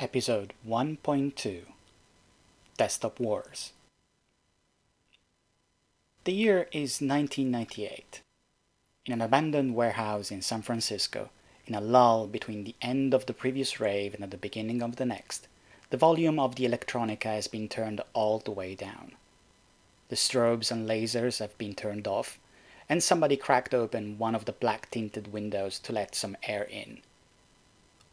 Episode 1.2 Desktop Wars. The year is 1998. In an abandoned warehouse in San Francisco, in a lull between the end of the previous rave and the beginning of the next, the volume of the electronica has been turned all the way down. The strobes and lasers have been turned off, and somebody cracked open one of the black tinted windows to let some air in.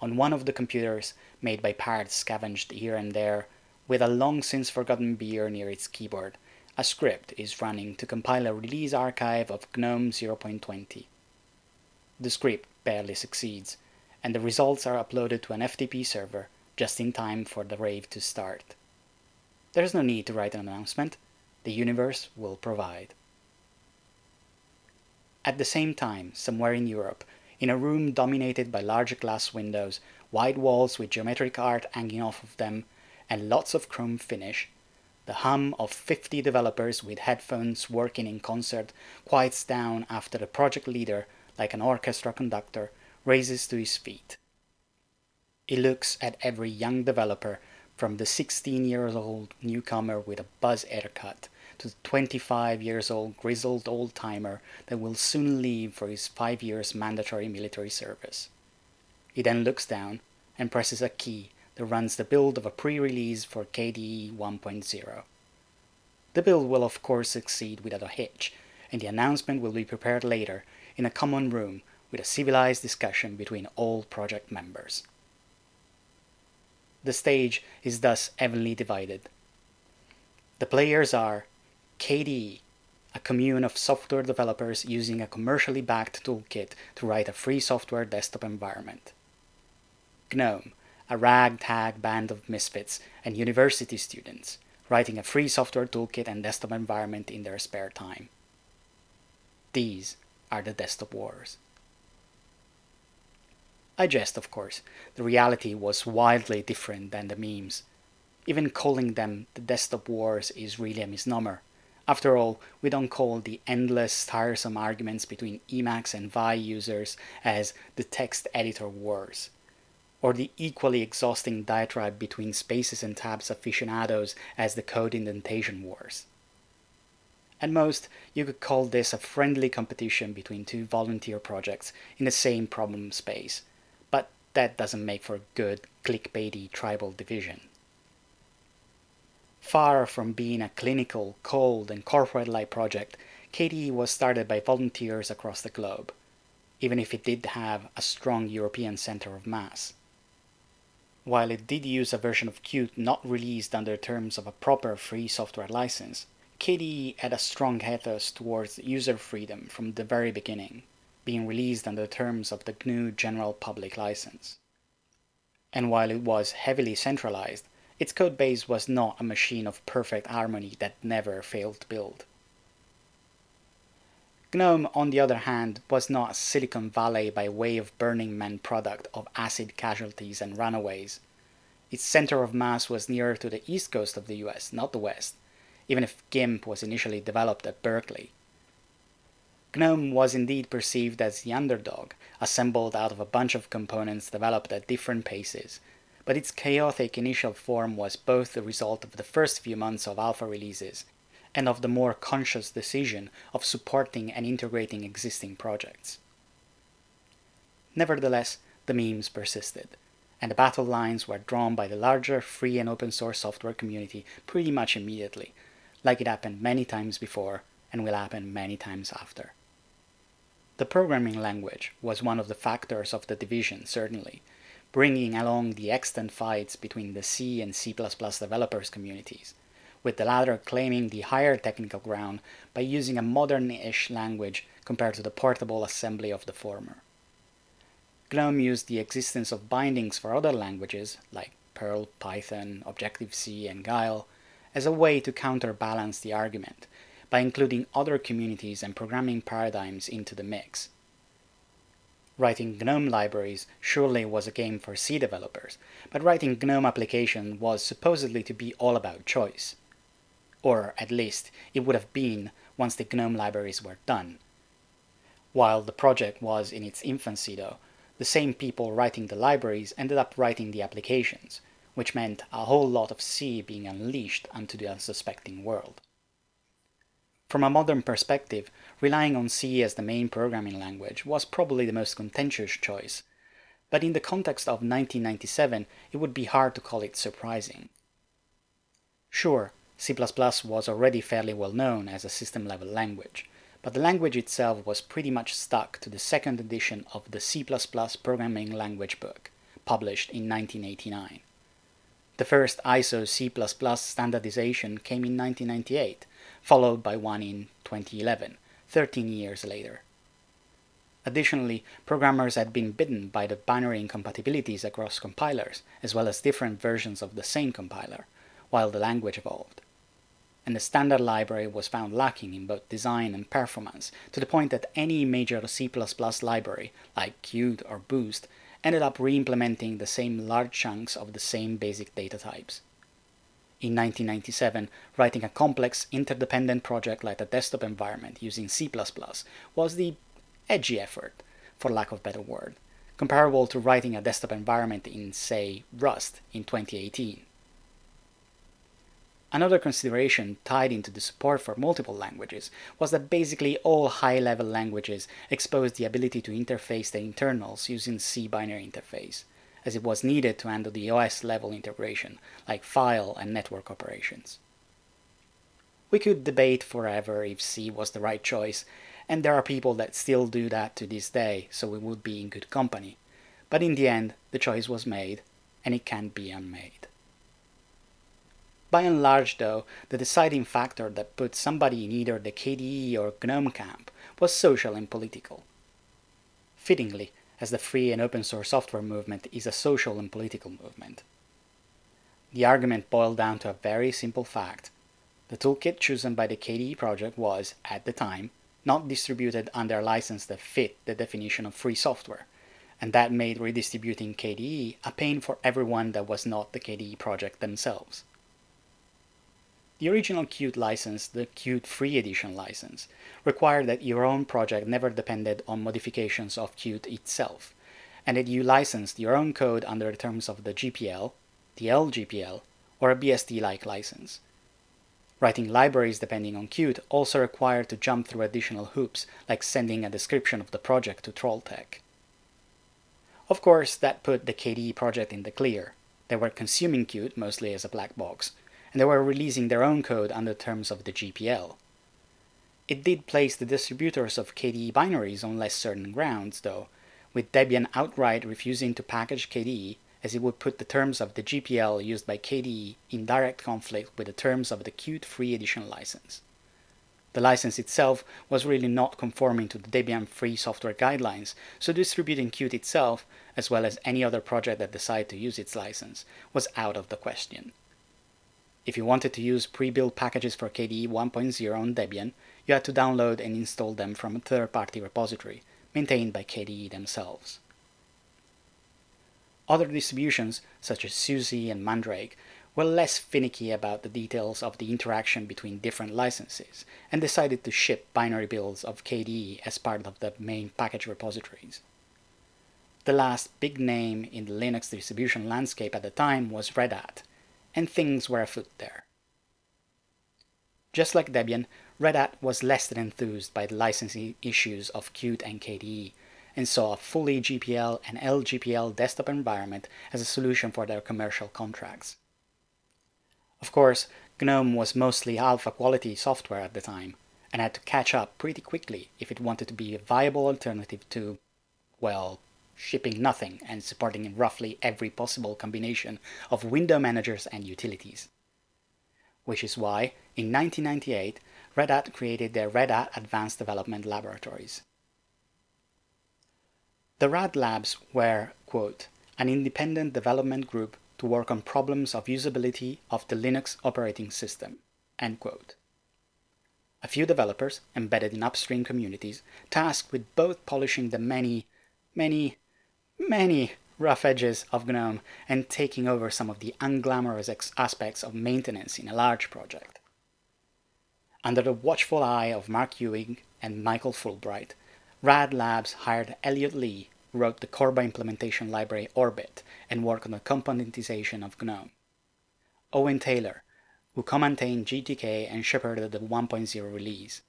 On one of the computers, made by parts scavenged here and there, with a long since forgotten beer near its keyboard, a script is running to compile a release archive of GNOME 0.20. The script barely succeeds, and the results are uploaded to an FTP server just in time for the rave to start. There's no need to write an announcement, the universe will provide. At the same time, somewhere in Europe, in a room dominated by large glass windows, wide walls with geometric art hanging off of them, and lots of chrome finish, the hum of 50 developers with headphones working in concert quiets down after the project leader, like an orchestra conductor, raises to his feet. He looks at every young developer, from the 16 years old newcomer with a buzz haircut to the 25 years old grizzled old timer that will soon leave for his five years mandatory military service. He then looks down and presses a key that runs the build of a pre release for KDE 1.0. The build will, of course, succeed without a hitch, and the announcement will be prepared later in a common room with a civilized discussion between all project members. The stage is thus evenly divided. The players are KDE, a commune of software developers using a commercially backed toolkit to write a free software desktop environment. GNOME, a ragtag band of misfits and university students writing a free software toolkit and desktop environment in their spare time. These are the desktop wars. I jest, of course. The reality was wildly different than the memes. Even calling them the desktop wars is really a misnomer. After all, we don't call the endless, tiresome arguments between Emacs and Vi users as the text editor wars, or the equally exhausting diatribe between spaces and tabs aficionados as the code indentation wars. At most, you could call this a friendly competition between two volunteer projects in the same problem space, but that doesn't make for a good clickbaity tribal division. Far from being a clinical, cold, and corporate like project, KDE was started by volunteers across the globe, even if it did have a strong European center of mass. While it did use a version of Qt not released under terms of a proper free software license, KDE had a strong ethos towards user freedom from the very beginning being released under terms of the GNU General Public License. And while it was heavily centralized, its codebase was not a machine of perfect harmony that never failed to build. GNOME, on the other hand, was not a Silicon Valley by way of Burning Man product of acid casualties and runaways. Its center of mass was nearer to the east coast of the US, not the west, even if GIMP was initially developed at Berkeley. GNOME was indeed perceived as the underdog, assembled out of a bunch of components developed at different paces, but its chaotic initial form was both the result of the first few months of alpha releases and of the more conscious decision of supporting and integrating existing projects. Nevertheless, the memes persisted, and the battle lines were drawn by the larger free and open source software community pretty much immediately, like it happened many times before and will happen many times after. The programming language was one of the factors of the division, certainly, bringing along the extant fights between the C and C developers communities, with the latter claiming the higher technical ground by using a modern ish language compared to the portable assembly of the former. GNOME used the existence of bindings for other languages, like Perl, Python, Objective C, and Guile, as a way to counterbalance the argument by including other communities and programming paradigms into the mix. Writing GNOME libraries surely was a game for C developers, but writing GNOME application was supposedly to be all about choice. Or, at least, it would have been once the GNOME libraries were done. While the project was in its infancy, though, the same people writing the libraries ended up writing the applications, which meant a whole lot of C being unleashed onto the unsuspecting world. From a modern perspective, relying on C as the main programming language was probably the most contentious choice, but in the context of 1997, it would be hard to call it surprising. Sure, C++ was already fairly well known as a system level language, but the language itself was pretty much stuck to the second edition of the C++ programming language book, published in 1989. The first ISO C++ standardization came in 1998, followed by one in 2011, 13 years later. Additionally, programmers had been bitten by the binary incompatibilities across compilers, as well as different versions of the same compiler, while the language evolved. And the standard library was found lacking in both design and performance, to the point that any major C++ library, like Qt or Boost, ended up re-implementing the same large chunks of the same basic data types. In 1997, writing a complex interdependent project like a desktop environment using C++ was the edgy effort, for lack of a better word, comparable to writing a desktop environment in, say, Rust in 2018. Another consideration tied into the support for multiple languages was that basically all high level languages exposed the ability to interface the internals using C binary interface, as it was needed to handle the OS level integration, like file and network operations. We could debate forever if C was the right choice, and there are people that still do that to this day, so we would be in good company. But in the end, the choice was made, and it can't be unmade. By and large, though, the deciding factor that put somebody in either the KDE or GNOME camp was social and political. Fittingly, as the free and open source software movement is a social and political movement. The argument boiled down to a very simple fact. The toolkit chosen by the KDE project was, at the time, not distributed under a license that fit the definition of free software, and that made redistributing KDE a pain for everyone that was not the KDE project themselves. The original Qt license, the Qt Free Edition license, required that your own project never depended on modifications of Qt itself, and that you licensed your own code under the terms of the GPL, the LGPL, or a BSD-like license. Writing libraries depending on Qt also required to jump through additional hoops, like sending a description of the project to Trolltech. Of course, that put the KDE project in the clear. They were consuming Qt mostly as a black box, and they were releasing their own code under terms of the GPL. It did place the distributors of KDE binaries on less certain grounds, though, with Debian outright refusing to package KDE as it would put the terms of the GPL used by KDE in direct conflict with the terms of the Qt Free Edition license. The license itself was really not conforming to the Debian free software guidelines, so distributing Qt itself, as well as any other project that decided to use its license, was out of the question. If you wanted to use pre-built packages for KDE 1.0 on Debian, you had to download and install them from a third-party repository, maintained by KDE themselves. Other distributions, such as SUSE and Mandrake, were less finicky about the details of the interaction between different licenses, and decided to ship binary builds of KDE as part of the main package repositories. The last big name in the Linux distribution landscape at the time was Red Hat, and things were afoot there. Just like Debian, Red Hat was less than enthused by the licensing issues of Qt and KDE, and saw a fully GPL and LGPL desktop environment as a solution for their commercial contracts. Of course, GNOME was mostly alpha quality software at the time, and had to catch up pretty quickly if it wanted to be a viable alternative to, well, shipping nothing and supporting roughly every possible combination of window managers and utilities. Which is why, in 1998, Red Hat created their Red Hat Advanced Development Laboratories. The RAD Labs were, quote, an independent development group to work on problems of usability of the Linux operating system, end quote. A few developers, embedded in upstream communities, tasked with both polishing the many many, many rough edges of GNOME and taking over some of the unglamorous ex- aspects of maintenance in a large project. Under the watchful eye of Mark Ewing and Michael Fulbright, Rad Labs hired Elliot Lee, who wrote the CORBA implementation library ORBit and worked on the componentization of GNOME. Owen Taylor, who co-maintained GTK and shepherded the 1.0 release.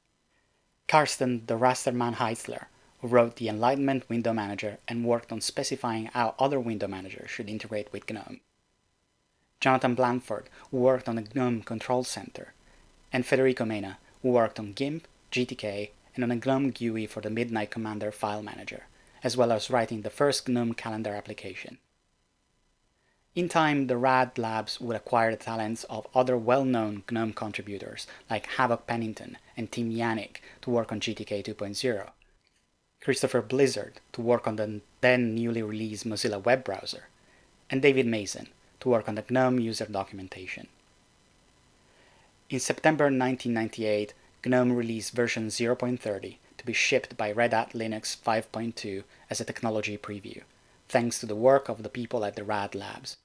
Carsten the Rasterman Haitzler, wrote the Enlightenment window manager and worked on specifying how other window managers should integrate with GNOME. Jonathan Blandford, who worked on the GNOME Control Center, and Federico Mena, worked on GIMP, GTK, and on a GNOME GUI for the Midnight Commander file manager, as well as writing the first GNOME calendar application. In time, the RAD labs would acquire the talents of other well-known GNOME contributors like Havoc Pennington and Tim Janik to work on GTK 2.0, Christopher Blizzard to work on the then newly released Mozilla web browser, and David Mason to work on the GNOME user documentation. In September 1998, GNOME released version 0.30 to be shipped by Red Hat Linux 5.2 as a technology preview, thanks to the work of the people at the RAD labs.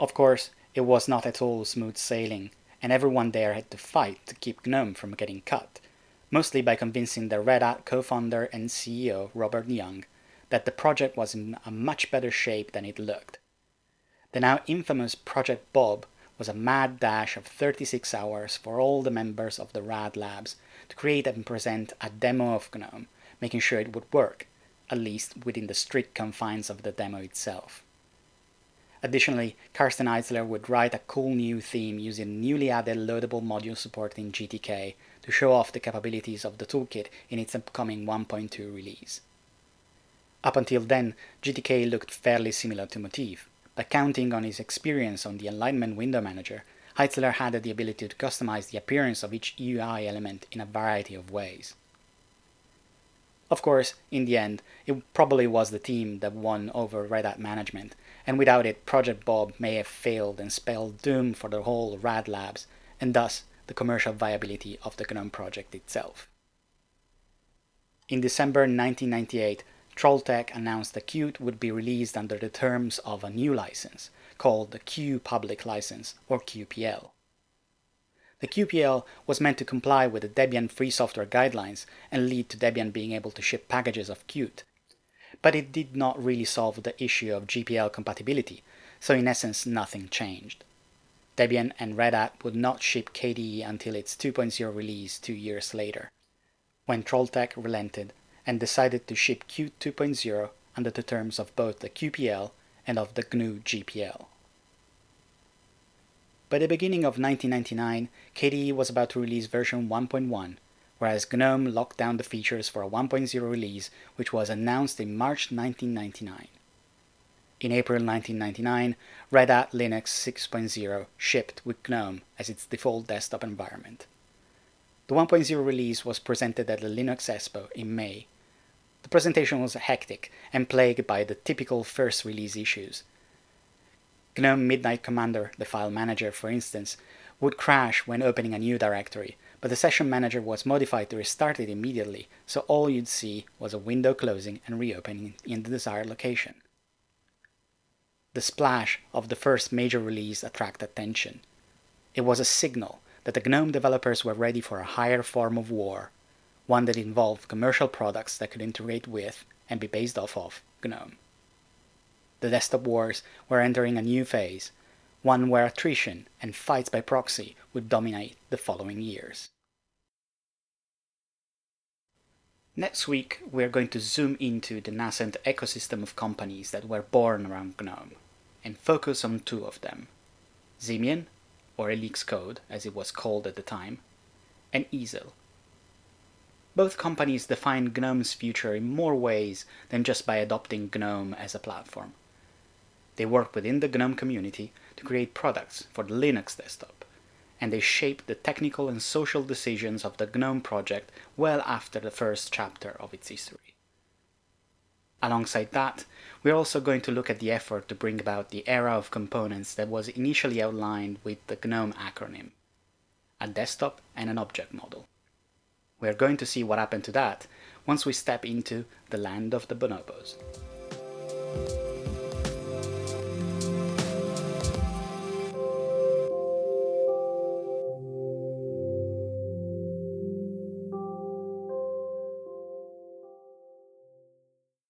Of course, it was not at all smooth sailing, and everyone there had to fight to keep GNOME from getting cut, mostly by convincing the Red Hat co founder and CEO Robert Young that the project was in a much better shape than it looked. The now infamous Project Bob was a mad dash of 36 hours for all the members of the RAD labs to create and present a demo of GNOME, making sure it would work, at least within the strict confines of the demo itself. Additionally, Carsten Haitzler would write a cool new theme using newly added loadable module support in GTK to show off the capabilities of the toolkit in its upcoming 1.2 release. Up until then, GTK looked fairly similar to Motif, but counting on his experience on the Enlightenment window manager, Haitzler had the ability to customize the appearance of each UI element in a variety of ways. Of course, in the end, it probably was the team that won over Red Hat management, and without it, Project Bob may have failed and spelled doom for the whole RAD labs, and thus the commercial viability of the GNOME project itself. In December 1998, Trolltech announced that Qt would be released under the terms of a new license, called the Q Public License, or QPL. The QPL was meant to comply with the Debian Free Software Guidelines and lead to Debian being able to ship packages of Qt, but it did not really solve the issue of GPL compatibility, so in essence nothing changed. Debian and Red Hat would not ship KDE until its 2.0 release two years later, when Trolltech relented and decided to ship Qt 2.0 under the terms of both the QPL and of the GNU GPL. By the beginning of 1999, KDE was about to release version 1.1, whereas GNOME locked down the features for a 1.0 release which was announced in March 1999. In April 1999, Red Hat Linux 6.0 shipped with GNOME as its default desktop environment. The 1.0 release was presented at the Linux Expo in May. The presentation was hectic and plagued by the typical first release issues. GNOME Midnight Commander, the file manager, for instance, would crash when opening a new directory, but the session manager was modified to restart it immediately, so all you'd see was a window closing and reopening in the desired location. The splash of the first major release attracted attention. It was a signal that the GNOME developers were ready for a higher form of war, one that involved commercial products that could integrate with and be based off of GNOME. The desktop wars were entering a new phase, one where attrition and fights by proxy would dominate the following years. Next week, we're going to zoom into the nascent ecosystem of companies that were born around GNOME and focus on two of them Ximian, or Helix Code as it was called at the time, and Eazel. Both companies define GNOME's future in more ways than just by adopting GNOME as a platform. They work within the GNOME community to create products for the Linux desktop, and they shape the technical and social decisions of the GNOME project well after the first chapter of its history. Alongside that, we're also going to look at the effort to bring about the era of components that was initially outlined with the GNOME acronym a desktop and an object model. We're going to see what happened to that once we step into the land of the bonobos.